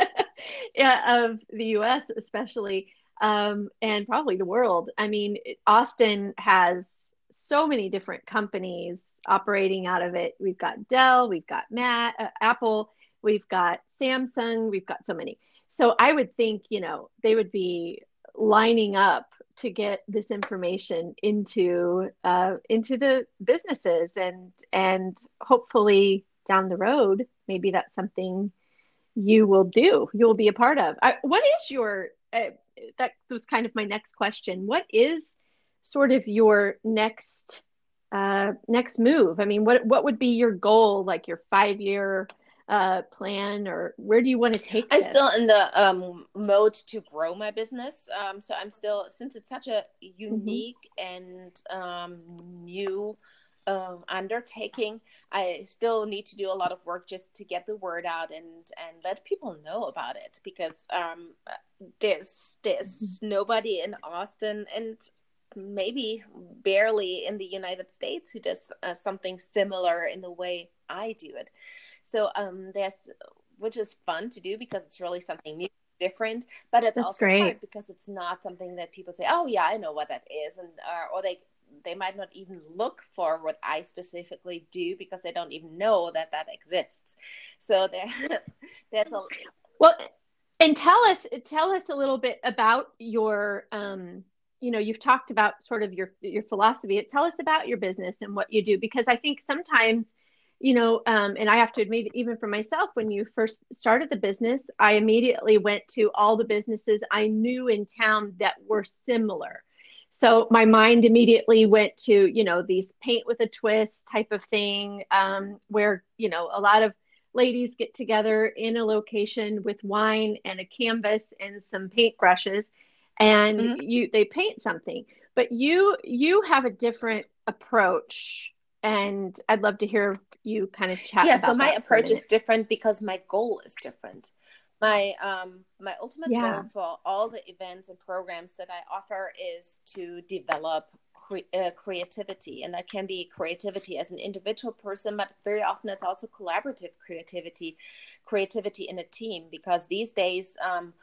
the U.S., especially, um, and probably the world. I mean, Austin has so many different companies operating out of it. We've got Dell, we've got Matt, uh, Apple, we've got Samsung, we've got so many. So I would think, you know, they would be lining up to get this information into uh, into the businesses and and hopefully down the road maybe that's something you will do you will be a part of I, what is your uh, that was kind of my next question what is sort of your next uh, next move i mean what what would be your goal like your five year uh, plan or where do you want to take i'm this? still in the um, mode to grow my business um, so i'm still since it's such a mm-hmm. unique mm-hmm. and um, new um, undertaking i still need to do a lot of work just to get the word out and and let people know about it because um, there's there's mm-hmm. nobody in austin and maybe barely in the united states who does uh, something similar in the way i do it so um, there's which is fun to do because it's really something new, different. But it's That's also great. hard because it's not something that people say, "Oh yeah, I know what that is," and uh, or they they might not even look for what I specifically do because they don't even know that that exists. So there, there's a well. And tell us tell us a little bit about your um, you know you've talked about sort of your your philosophy tell us about your business and what you do because i think sometimes you know, um, and I have to admit, even for myself, when you first started the business, I immediately went to all the businesses I knew in town that were similar. So my mind immediately went to, you know, these paint with a twist type of thing, um, where, you know, a lot of ladies get together in a location with wine and a canvas and some paint brushes and mm-hmm. you they paint something but you you have a different approach and i'd love to hear you kind of chat. Yeah, so my approach is different because my goal is different. My um my ultimate yeah. goal for all the events and programs that I offer is to develop cre- uh, creativity, and that can be creativity as an individual person, but very often it's also collaborative creativity, creativity in a team. Because these days, um,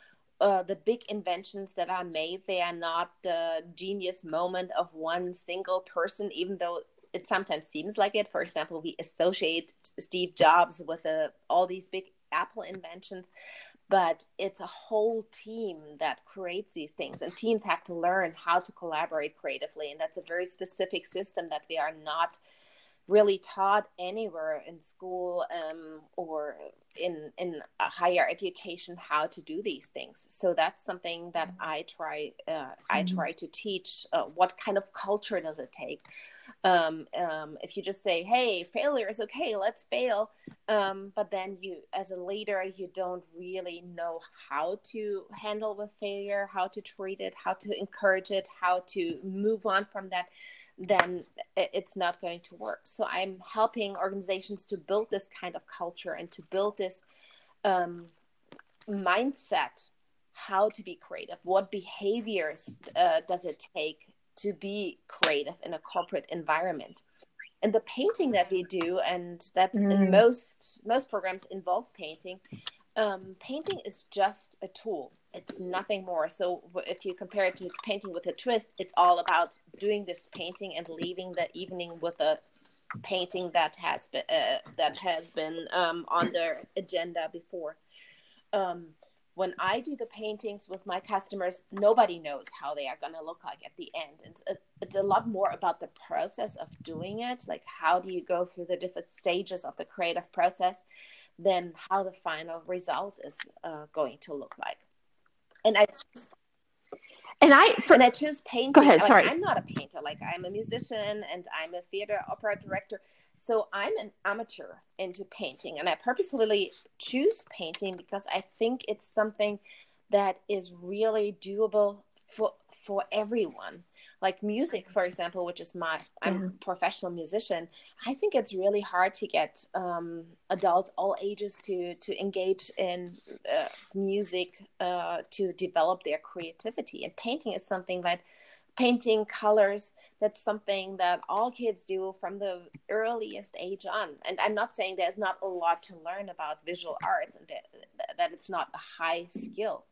uh, the big inventions that are made, they are not the genius moment of one single person, even though it sometimes seems like it. For example, we associate Steve Jobs with uh, all these big Apple inventions, but it's a whole team that creates these things, and teams have to learn how to collaborate creatively, and that's a very specific system that we are not really taught anywhere in school um, or in in higher education how to do these things. So that's something that i try uh, mm-hmm. i try to teach uh, what kind of culture does it take? Um, um, if you just say hey failure is okay let's fail um, but then you as a leader you don't really know how to handle with failure how to treat it how to encourage it how to move on from that then it's not going to work so i'm helping organizations to build this kind of culture and to build this um, mindset how to be creative what behaviors uh, does it take to be creative in a corporate environment and the painting that we do and that's mm. in most most programs involve painting um, painting is just a tool it's nothing more so if you compare it to painting with a twist it's all about doing this painting and leaving the evening with a painting that has been uh, that has been um, on their agenda before um, when I do the paintings with my customers, nobody knows how they are going to look like at the end. It's a, it's a lot more about the process of doing it. Like, how do you go through the different stages of the creative process than how the final result is uh, going to look like. And I and I for, and I choose painting. Go ahead. Sorry, I'm not a painter. Like I'm a musician and I'm a theater opera director. So I'm an amateur into painting, and I purposefully choose painting because I think it's something that is really doable for for everyone. Like music for example which is my i'm a professional musician i think it's really hard to get um, adults all ages to to engage in uh, music uh, to develop their creativity. And painting is something that painting colors that's something that all kids do from the earliest age on. And i'm not saying there's not a lot to learn about visual arts and that, that it's not a high skill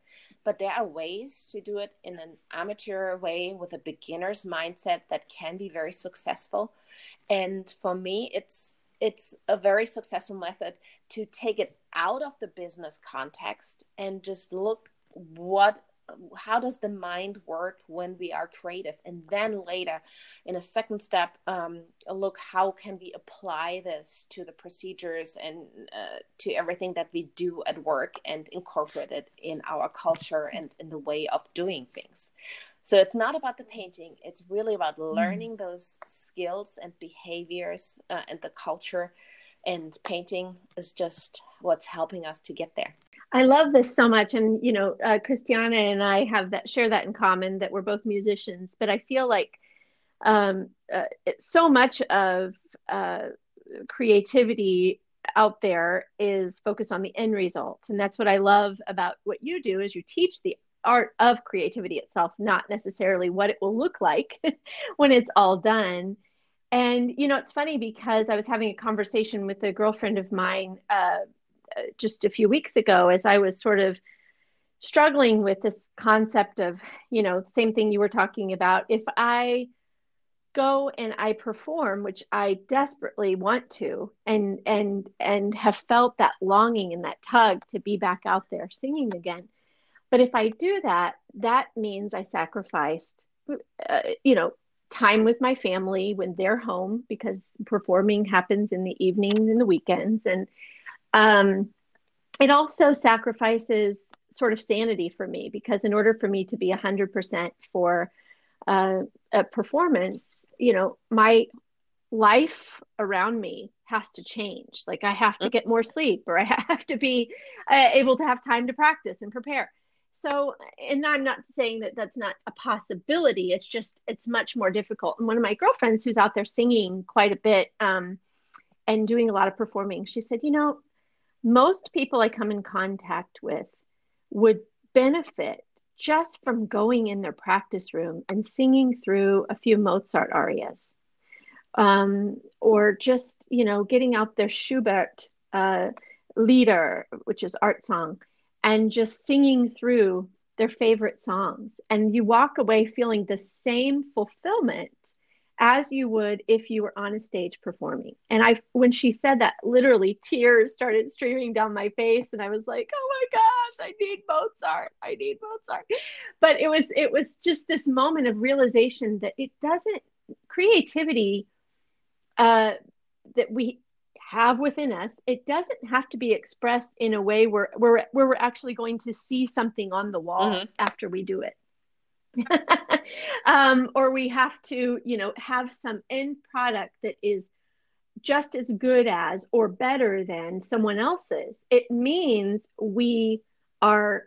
but there are ways to do it in an amateur way with a beginner's mindset that can be very successful. And for me it's it's a very successful method to take it out of the business context and just look what how does the mind work when we are creative? And then later in a second step um, look how can we apply this to the procedures and uh, to everything that we do at work and incorporate it in our culture and in the way of doing things. So it's not about the painting. It's really about mm. learning those skills and behaviors uh, and the culture and painting is just what's helping us to get there. I love this so much, and you know, uh, Christiana and I have that share that in common that we're both musicians. But I feel like um, uh, so much of uh, creativity out there is focused on the end result, and that's what I love about what you do. Is you teach the art of creativity itself, not necessarily what it will look like when it's all done. And you know, it's funny because I was having a conversation with a girlfriend of mine uh, just a few weeks ago as I was sort of struggling with this concept of, you know, same thing you were talking about. If I go and I perform, which I desperately want to, and and and have felt that longing and that tug to be back out there singing again. But if I do that, that means I sacrificed, uh, you know, time with my family when they're home because performing happens in the evenings and the weekends, and um, it also sacrifices sort of sanity for me because in order for me to be 100% for uh, a performance, you know, my life around me has to change. Like I have to get more sleep or I have to be uh, able to have time to practice and prepare. So, and I'm not saying that that's not a possibility. It's just, it's much more difficult. And one of my girlfriends who's out there singing quite a bit um, and doing a lot of performing, she said, you know, most people I come in contact with would benefit just from going in their practice room and singing through a few Mozart arias. Um, or just, you know, getting out their Schubert uh, Lieder, which is art song, and just singing through their favorite songs. And you walk away feeling the same fulfillment as you would if you were on a stage performing. And I, when she said that, literally tears started streaming down my face, and I was like, "Oh my gosh, I need Mozart! I need Mozart!" But it was, it was just this moment of realization that it doesn't creativity uh, that we have within us. It doesn't have to be expressed in a way where where where we're actually going to see something on the wall mm-hmm. after we do it. um, or we have to, you know, have some end product that is just as good as or better than someone else's. It means we are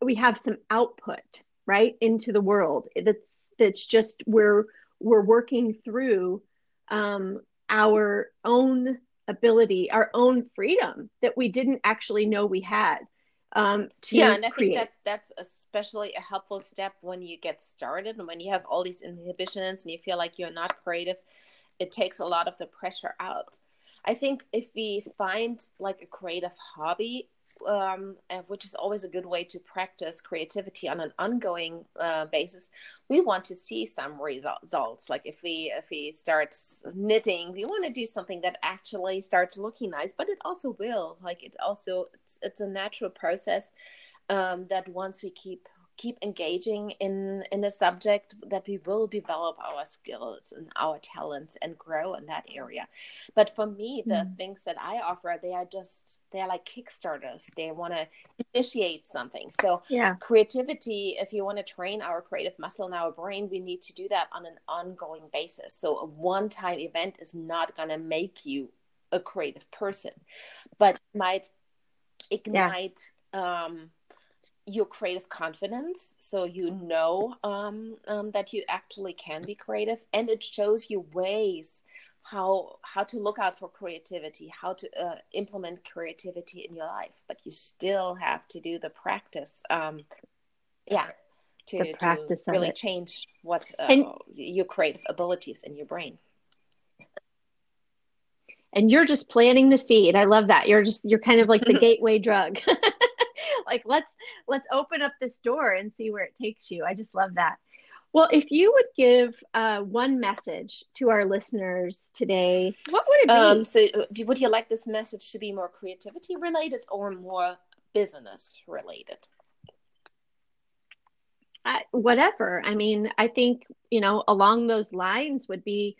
we have some output right into the world. That's that's just we're we're working through um, our own ability, our own freedom that we didn't actually know we had um, to yeah and i create. think that that's especially a helpful step when you get started and when you have all these inhibitions and you feel like you're not creative it takes a lot of the pressure out i think if we find like a creative hobby um, which is always a good way to practice creativity on an ongoing uh, basis, we want to see some results. Like if we if we start knitting, we want to do something that actually starts looking nice, but it also will. Like it also it's, it's a natural process um, that once we keep keep engaging in in a subject that we will develop our skills and our talents and grow in that area. But for me the mm. things that i offer they are just they're like kickstarters. They want to initiate something. So yeah. creativity if you want to train our creative muscle in our brain we need to do that on an ongoing basis. So a one time event is not going to make you a creative person but might ignite yeah. um your creative confidence so you know um, um, that you actually can be creative and it shows you ways how how to look out for creativity how to uh, implement creativity in your life but you still have to do the practice um, yeah to, to really change what uh, and, your creative abilities in your brain. And you're just planting the seed. I love that. You're just you're kind of like the gateway drug like let's let's open up this door and see where it takes you. I just love that. Well if you would give uh, one message to our listeners today what would it be? um, so uh, do, would you like this message to be more creativity related or more business related? Uh, whatever. I mean i think you know along those lines would be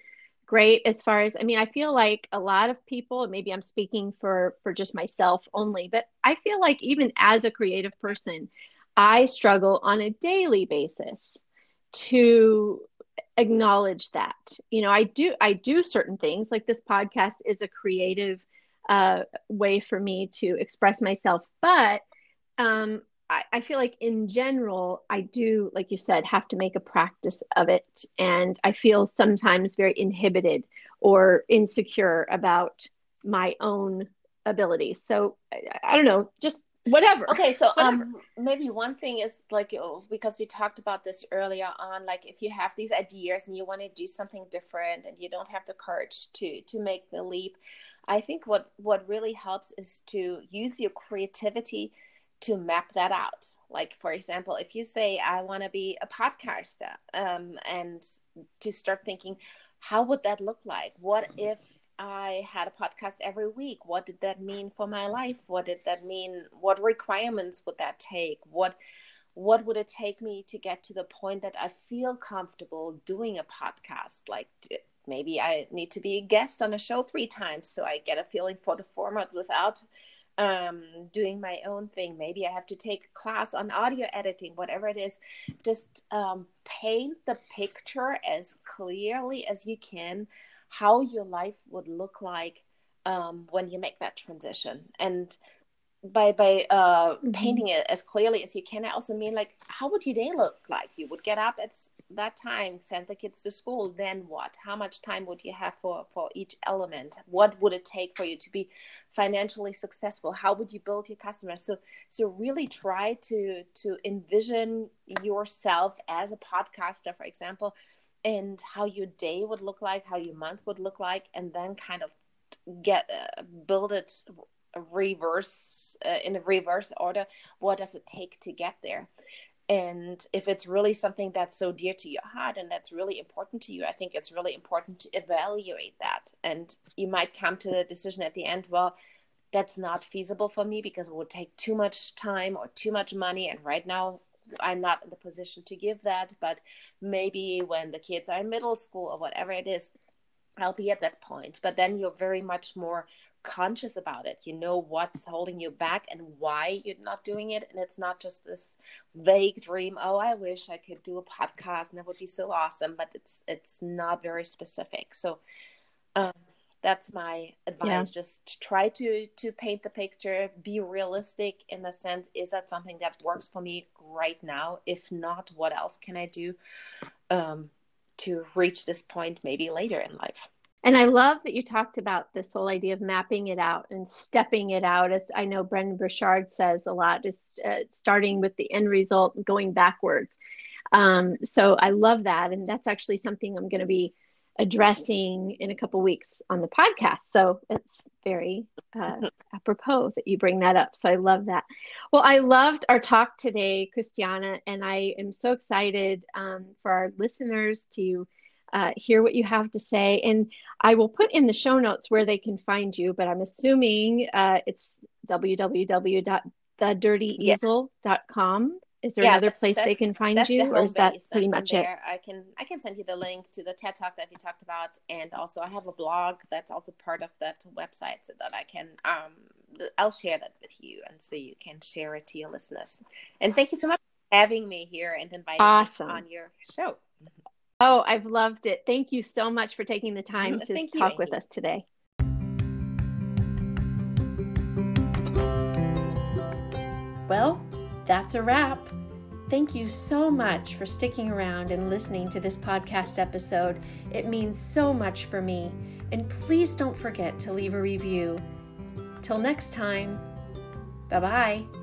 great as far as i mean i feel like a lot of people maybe i'm speaking for for just myself only but i feel like even as a creative person i struggle on a daily basis to acknowledge that you know i do i do certain things like this podcast is a creative uh, way for me to express myself. But um, I, I feel like in general, I do, like you said, have to make a practice of it. And I feel sometimes very inhibited or insecure about my own abilities. So I, I don't know, just whatever okay so whatever. um maybe one thing is like oh, because we talked about this earlier on like if you have these ideas and you want to do something different and you don't have the courage to to make the leap i think what what really helps is to use your creativity to map that out like for example if you say i want to be a podcaster um and to start thinking how would that look like what if I had a podcast every week. What did that mean for my life? What did that mean? What requirements would that take? What what would it take me to get to the point that I feel comfortable doing a podcast? Like maybe I need to be a guest on a show three times so I get a feeling for the format without um, doing my own thing. Maybe I have to take a class on audio editing, whatever it is. Just um, paint the picture as clearly as you can how your life would look like um, when you make that transition and by by uh, mm-hmm. painting it as clearly as you can. I also mean like how would your day look like? You would get up at that time send the kids to school then what? How much time would you have for for each element? What would it take for you to be financially successful? How would you build your customers? So so really try to to envision yourself as a podcaster for example and how your day would look like, how your month would look like, and then kind of get uh, build it reverse uh, in a reverse order. What does it take to get there? And if it's really something that's so dear to your heart and that's really important to you, I think it's really important to evaluate that. And you might come to the decision at the end, well, that's not feasible for me because it would take too much time or too much money. And right now, I'm not in the position to give that, but maybe when the kids are in middle school or whatever it is, I'll be at that point. But then you're very much more conscious about it. You know what's holding you back and why you're not doing it. And it's not just this vague dream, oh, I wish I could do a podcast and it would be so awesome, but it's it's not very specific. So um, that's my advice yeah. just try to to paint the picture be realistic in the sense is that something that works for me right now if not what else can i do um, to reach this point maybe later in life and i love that you talked about this whole idea of mapping it out and stepping it out as i know Brendon Burchard says a lot just uh, starting with the end result and going backwards um, so i love that and that's actually something i'm going to be addressing in a couple weeks on the podcast. So it's very uh, apropos that you bring that up. So I love that. Well, I loved our talk today, Christiana, and I am so excited um, for our listeners to uh, hear what you have to say. And I will put in the show notes where they can find you, but I'm assuming uh, it's www.thedirtyeasel.com. Yes is there yeah, another place they can find you or is that pretty much it i can i can send you the link to the ted talk that we talked about and also i have a blog that's also part of that website so that i can um i'll share that with you and so you can share it to your listeners and thank you so much for having me here and inviting awesome. me on your show oh i've loved it thank you so much for taking the time mm, to talk you, with us today well that's a wrap. Thank you so much for sticking around and listening to this podcast episode. It means so much for me. And please don't forget to leave a review. Till next time, bye bye.